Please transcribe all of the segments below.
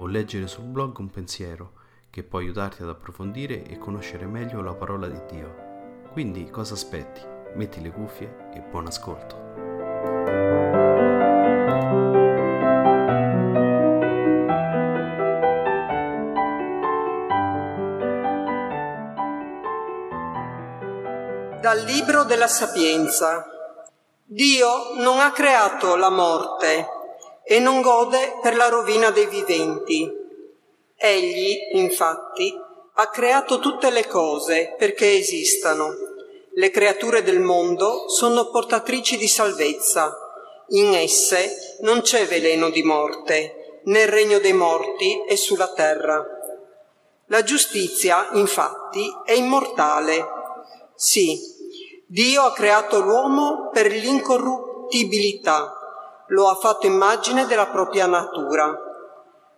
o leggere sul blog un pensiero che può aiutarti ad approfondire e conoscere meglio la parola di Dio. Quindi cosa aspetti? Metti le cuffie e buon ascolto. Dal Libro della Sapienza. Dio non ha creato la morte e non gode per la rovina dei viventi. Egli, infatti, ha creato tutte le cose perché esistano. Le creature del mondo sono portatrici di salvezza. In esse non c'è veleno di morte, né il regno dei morti è sulla terra. La giustizia, infatti, è immortale. Sì, Dio ha creato l'uomo per l'incorruttibilità lo ha fatto immagine della propria natura.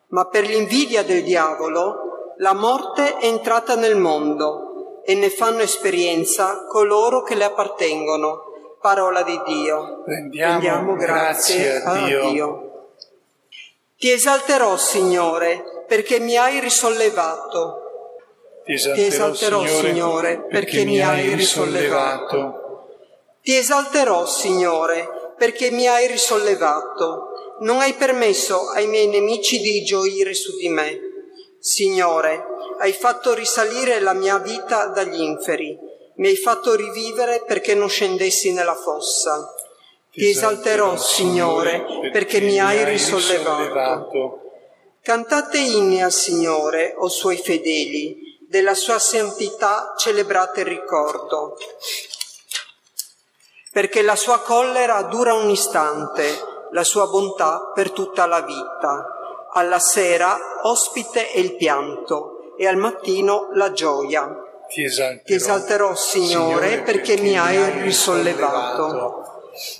Ma per l'invidia del diavolo la morte è entrata nel mondo e ne fanno esperienza coloro che le appartengono. Parola di Dio. Rendiamo, Rendiamo grazie, grazie, a, Dio. Dio. Ti esalterò, Signore, perché mi hai risollevato. Ti esalterò, Ti esalterò Signore, perché mi hai risollevato. Ti esalterò, Signore, perché mi hai risollevato. Non hai permesso ai miei nemici di gioire su di me. Signore, hai fatto risalire la mia vita dagli inferi. Mi hai fatto rivivere perché non scendessi nella fossa. Ti esalterò, Signore, perché mi hai risollevato. Cantate inni al Signore, o suoi fedeli, della sua santità celebrate il ricordo perché la sua collera dura un istante, la sua bontà per tutta la vita. Alla sera ospite è il pianto e al mattino la gioia. Ti esalterò, Ti esalterò Signore, Signore, perché, mi hai risollevato. risollevato.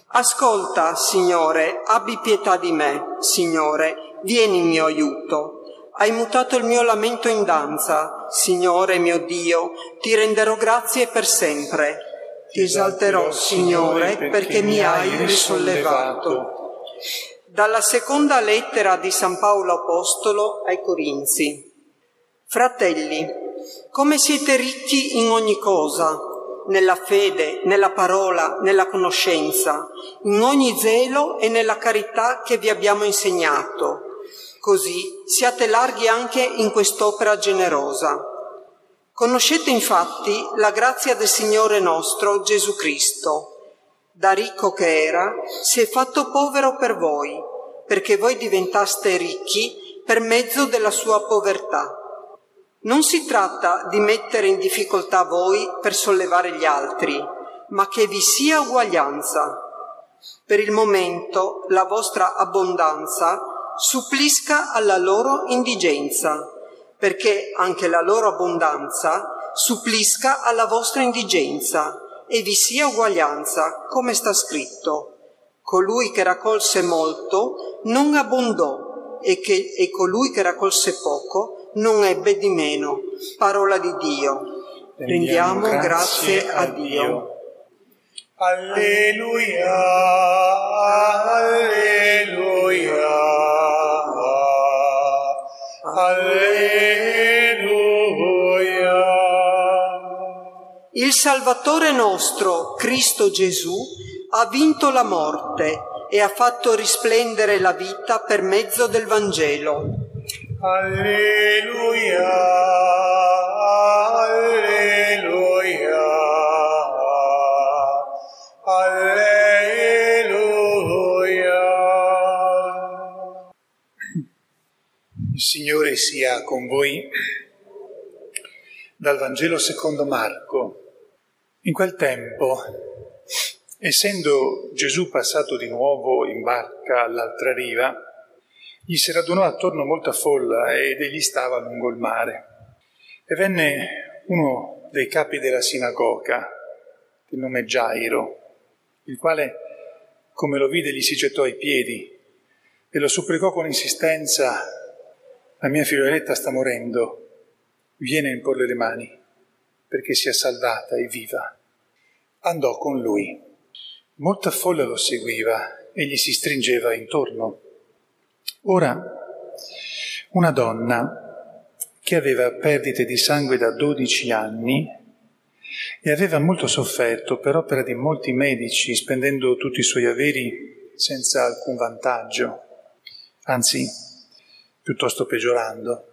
Ascolta, Signore, abbi pietà di me, Signore, vieni in mio aiuto. Hai mutato il mio lamento in danza, Signore mio Dio, ti renderò grazie per sempre ti esalterò, Signore, perché mi hai risollevato. Dalla seconda lettera di San Paolo Apostolo ai Corinzi. Fratelli, come siete ricchi in ogni cosa, nella fede, nella parola, nella conoscenza, in ogni zelo e nella carità che vi abbiamo insegnato. Così siate larghi anche in quest'opera generosa. Conoscete infatti la grazia del Signore nostro Gesù Cristo. Da ricco che era, si è fatto povero per voi, perché voi diventaste ricchi per mezzo della sua povertà. Non si tratta di mettere in difficoltà voi per sollevare gli altri, ma che vi sia uguaglianza. Per il momento la vostra abbondanza supplisca alla loro indigenza perché anche la loro abbondanza supplisca alla vostra indigenza e vi sia uguaglianza, come sta scritto. Colui che raccolse molto non abbondò e, che, e colui che raccolse poco non ebbe di meno. Parola di Dio. Rendiamo, grazie, grazie a Dio. Dio. Alleluia, alleluia, Salvatore nostro, Cristo Gesù, ha vinto la morte e ha fatto risplendere la vita per mezzo del Vangelo. Alleluia, alleluia, alleluia. Il Signore sia con voi dal Vangelo secondo Marco. In quel tempo, essendo Gesù passato di nuovo in barca all'altra riva, gli si radunò attorno molta folla ed egli stava lungo il mare. E venne uno dei capi della sinagoga, di nome Gairo, il quale, come lo vide, gli si gettò ai piedi e lo supplicò con insistenza, la mia figlioletta sta morendo, viene a imporle le mani perché sia salvata e viva. Andò con lui. Molta folla lo seguiva e gli si stringeva intorno. Ora, una donna che aveva perdite di sangue da 12 anni e aveva molto sofferto per opera di molti medici, spendendo tutti i suoi averi senza alcun vantaggio, anzi, piuttosto peggiorando.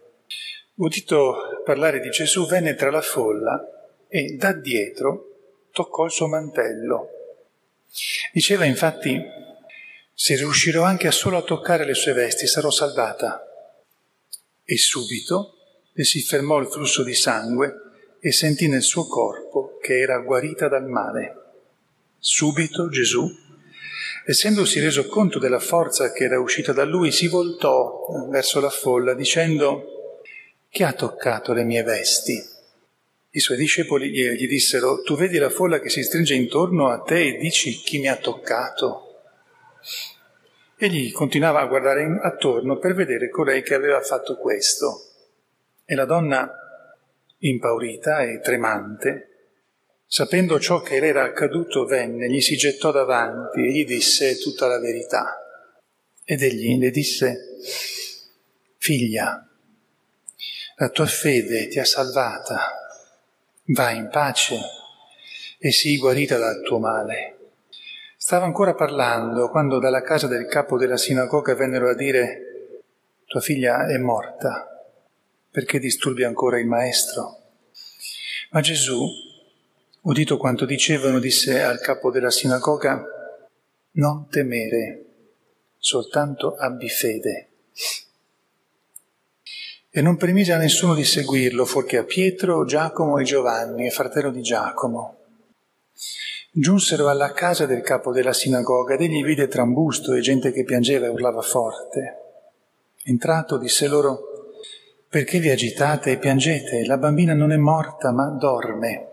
Udito parlare di Gesù, venne tra la folla e da dietro toccò il suo mantello. Diceva infatti, se riuscirò anche solo a toccare le sue vesti sarò salvata. E subito le si fermò il flusso di sangue e sentì nel suo corpo che era guarita dal male. Subito Gesù, essendosi reso conto della forza che era uscita da lui, si voltò verso la folla dicendo, chi ha toccato le mie vesti? I suoi discepoli gli dissero, tu vedi la folla che si stringe intorno a te e dici chi mi ha toccato? Egli continuava a guardare attorno per vedere colei che aveva fatto questo. E la donna, impaurita e tremante, sapendo ciò che le era accaduto, venne, gli si gettò davanti e gli disse tutta la verità. Ed egli le disse, figlia, la tua fede ti ha salvata, vai in pace e sii guarita dal tuo male. Stava ancora parlando quando dalla casa del capo della sinagoga vennero a dire tua figlia è morta, perché disturbi ancora il maestro? Ma Gesù, udito quanto dicevano, disse al capo della sinagoga non temere, soltanto abbi fede. E non permise a nessuno di seguirlo, fuorché a Pietro, Giacomo e Giovanni, fratello di Giacomo. Giunsero alla casa del capo della sinagoga ed egli vide trambusto e gente che piangeva e urlava forte. Entrato disse loro, perché vi agitate e piangete? La bambina non è morta ma dorme.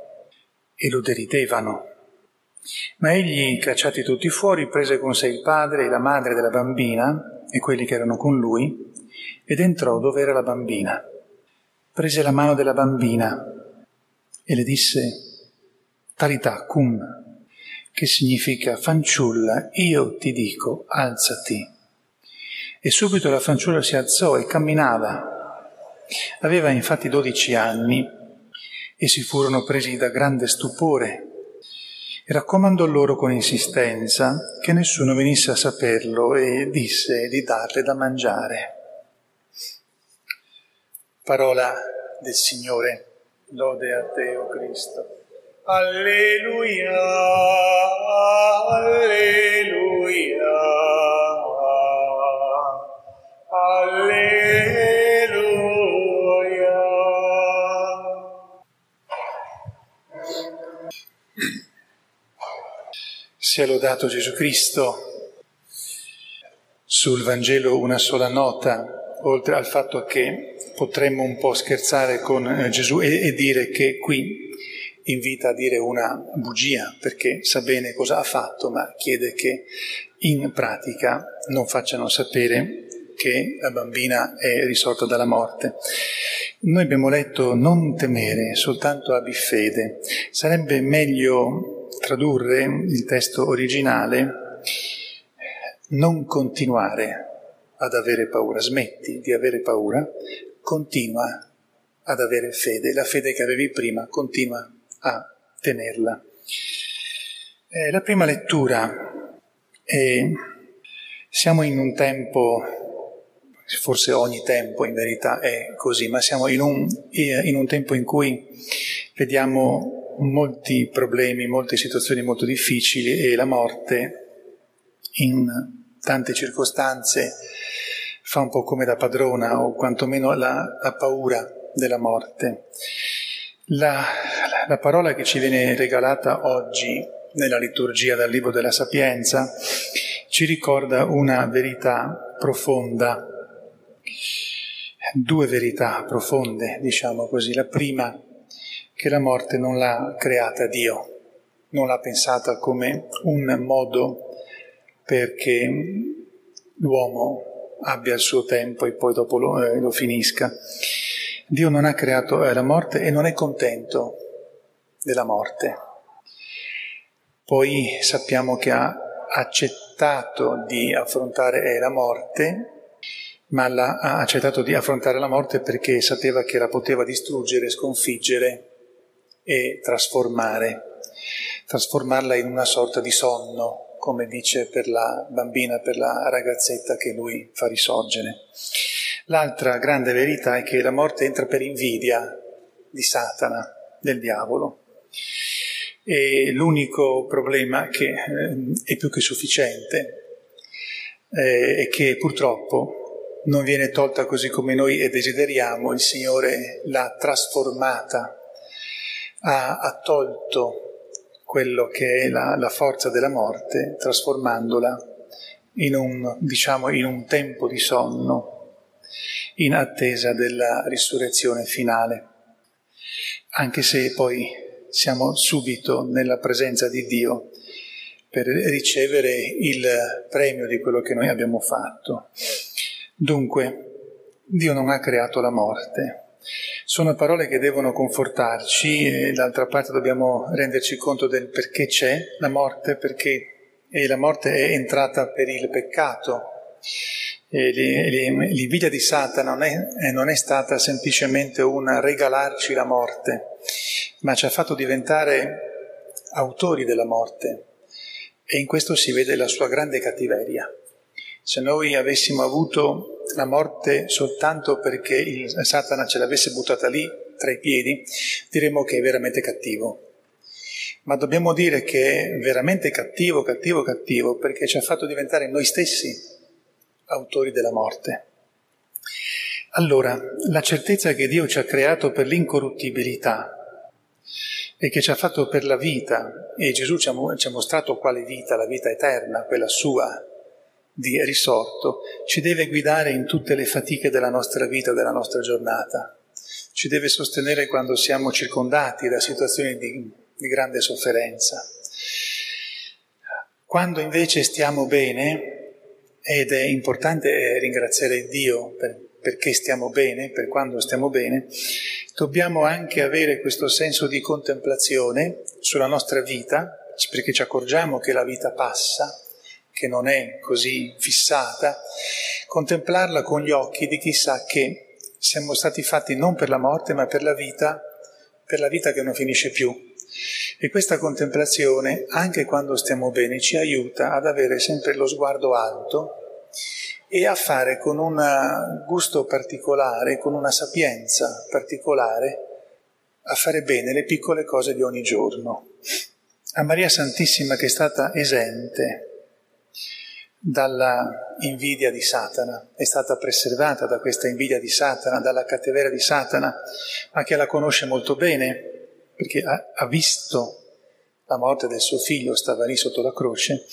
E lo deridevano. Ma egli, cacciati tutti fuori, prese con sé il padre e la madre della bambina e quelli che erano con lui ed entrò dove era la bambina. Prese la mano della bambina e le disse, Tarità cum, che significa fanciulla, io ti dico, alzati. E subito la fanciulla si alzò e camminava. Aveva infatti dodici anni e si furono presi da grande stupore e raccomandò loro con insistenza che nessuno venisse a saperlo e disse di darle da mangiare. Parola del Signore, lode a te, o Cristo. Alleluia, alleluia, alleluia. Sia lodato Gesù Cristo. Sul Vangelo una sola nota, oltre al fatto che potremmo un po' scherzare con eh, Gesù e, e dire che qui invita a dire una bugia perché sa bene cosa ha fatto, ma chiede che in pratica non facciano sapere che la bambina è risorta dalla morte. Noi abbiamo letto non temere, soltanto abbi fede. Sarebbe meglio tradurre il testo originale non continuare ad avere paura, smetti di avere paura, continua ad avere fede. La fede che avevi prima continua a tenerla. Eh, la prima lettura è, siamo in un tempo, forse ogni tempo in verità è così, ma siamo in un, in un tempo in cui vediamo molti problemi, molte situazioni molto difficili e la morte in tante circostanze fa un po' come da padrona o quantomeno la, la paura della morte. La, la parola che ci viene regalata oggi nella liturgia dal Libro della Sapienza ci ricorda una verità profonda. due verità profonde, diciamo così. La prima, che la morte non l'ha creata Dio, non l'ha pensata come un modo perché l'uomo abbia il suo tempo e poi dopo lo, eh, lo finisca. Dio non ha creato eh, la morte e non è contento della morte. Poi sappiamo che ha accettato di affrontare la morte, ma la, ha accettato di affrontare la morte perché sapeva che la poteva distruggere, sconfiggere e trasformare, trasformarla in una sorta di sonno, come dice per la bambina, per la ragazzetta che lui fa risorgere. L'altra grande verità è che la morte entra per invidia di Satana, del diavolo. E l'unico problema che eh, è più che sufficiente eh, è che purtroppo non viene tolta così come noi desideriamo, il Signore l'ha trasformata, ha, ha tolto quello che è la, la, forza della morte, trasformandola in un, diciamo, in un tempo di sonno, in attesa della risurrezione finale. Anche se poi siamo subito nella presenza di Dio per ricevere il premio di quello che noi abbiamo fatto. Dunque, Dio non ha creato la morte. Sono parole che devono confortarci e d'altra parte dobbiamo renderci conto del perché c'è la morte, perché la morte è entrata per il peccato. L'invidia di Satana non è, non è stata semplicemente un regalarci la morte, ma ci ha fatto diventare autori della morte e in questo si vede la sua grande cattiveria. Se noi avessimo avuto la morte soltanto perché il Satana ce l'avesse buttata lì tra i piedi, diremmo che è veramente cattivo. Ma dobbiamo dire che è veramente cattivo, cattivo, cattivo, perché ci ha fatto diventare noi stessi autori della morte. Allora, la certezza che Dio ci ha creato per l'incorruttibilità, e che ci ha fatto per la vita e Gesù ci ha, ci ha mostrato quale vita, la vita eterna, quella sua di risorto, ci deve guidare in tutte le fatiche della nostra vita, della nostra giornata, ci deve sostenere quando siamo circondati da situazioni di, di grande sofferenza. Quando invece stiamo bene, ed è importante ringraziare Dio per, perché stiamo bene, per quando stiamo bene, dobbiamo anche avere questo senso di contemplazione sulla nostra vita, perché ci accorgiamo che la vita passa, che non è così fissata, contemplarla con gli occhi di chi sa che siamo stati fatti non per la morte, ma per la vita, per la vita che non finisce più. E questa contemplazione, anche quando stiamo bene, ci aiuta ad avere sempre lo sguardo alto e a fare con un gusto particolare, con una sapienza particolare, a fare bene le piccole cose di ogni giorno. A Maria Santissima che è stata esente dalla invidia di Satana, è stata preservata da questa invidia di Satana, dalla cattiveria di Satana, ma che la conosce molto bene, perché ha, ha visto la morte del suo figlio, stava lì sotto la croce,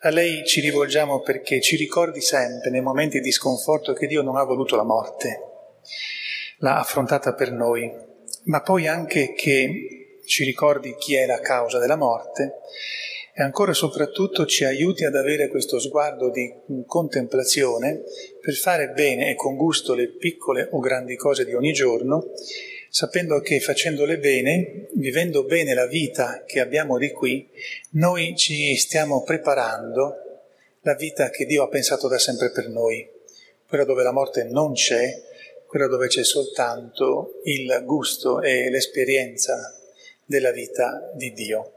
a lei ci rivolgiamo perché ci ricordi sempre nei momenti di sconforto che Dio non ha voluto la morte, l'ha affrontata per noi, ma poi anche che ci ricordi chi è la causa della morte e ancora soprattutto ci aiuti ad avere questo sguardo di contemplazione per fare bene e con gusto le piccole o grandi cose di ogni giorno sapendo che facendole bene, vivendo bene la vita che abbiamo di qui, noi ci stiamo preparando la vita che Dio ha pensato da sempre per noi, quella dove la morte non c'è, quella dove c'è soltanto il gusto e l'esperienza della vita di Dio.